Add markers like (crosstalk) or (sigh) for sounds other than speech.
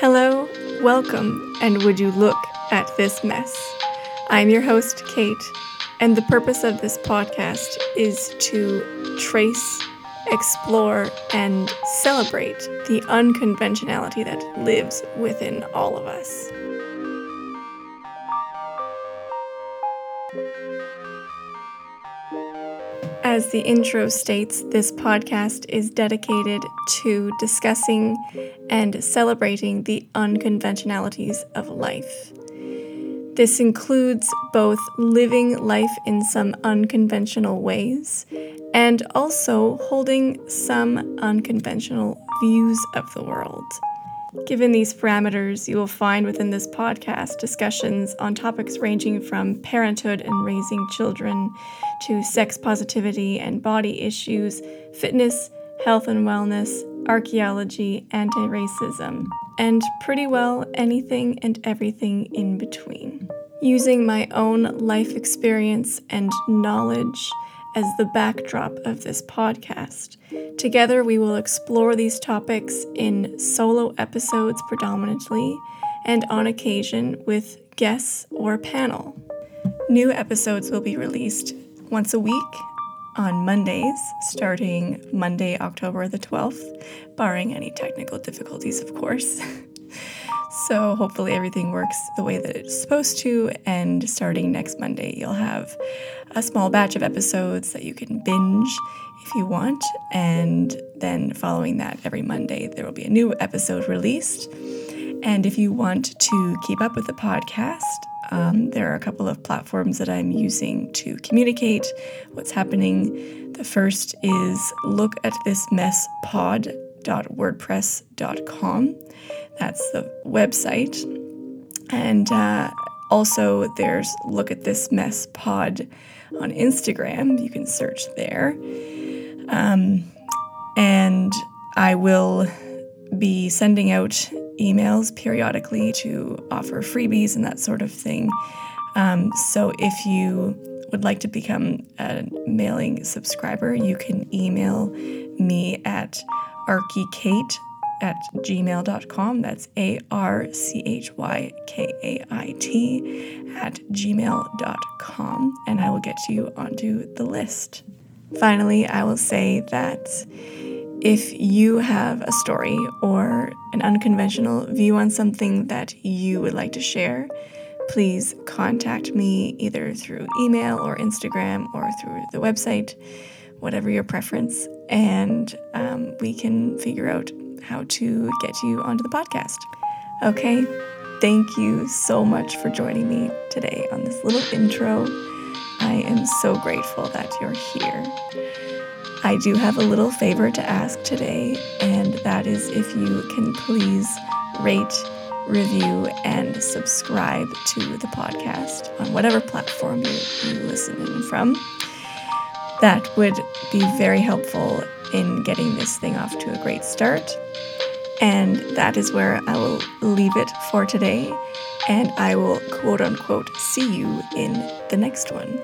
Hello, welcome, and would you look at this mess? I'm your host, Kate, and the purpose of this podcast is to trace, explore, and celebrate the unconventionality that lives within all of us. As the intro states, this podcast is dedicated to discussing and celebrating the unconventionalities of life. This includes both living life in some unconventional ways and also holding some unconventional views of the world. Given these parameters, you will find within this podcast discussions on topics ranging from parenthood and raising children to sex positivity and body issues, fitness, health and wellness, archaeology, anti racism, and pretty well anything and everything in between. Using my own life experience and knowledge as the backdrop of this podcast. Together, we will explore these topics in solo episodes predominantly, and on occasion with guests or panel. New episodes will be released once a week on Mondays, starting Monday, October the 12th, barring any technical difficulties, of course. (laughs) so, hopefully, everything works the way that it's supposed to, and starting next Monday, you'll have a small batch of episodes that you can binge if you want. And then following that, every Monday, there will be a new episode released. And if you want to keep up with the podcast, um, there are a couple of platforms that I'm using to communicate what's happening. The first is look at this mess pod.wordpress.com. That's the website. And uh, also, there's Look at This Mess Pod on Instagram. You can search there. Um, and I will be sending out emails periodically to offer freebies and that sort of thing. Um, so if you would like to become a mailing subscriber, you can email me at archykait at gmail.com. That's A R C H Y K A I T at gmail.com, and I will get you onto the list. Finally, I will say that if you have a story or an unconventional view on something that you would like to share, please contact me either through email or Instagram or through the website, whatever your preference, and um, we can figure out how to get you onto the podcast. Okay, thank you so much for joining me today on this little intro. I am so grateful that you're here. I do have a little favor to ask today, and that is if you can please rate, review, and subscribe to the podcast on whatever platform you, you listen from. That would be very helpful in getting this thing off to a great start. And that is where I will leave it for today. And I will quote unquote see you in the next one.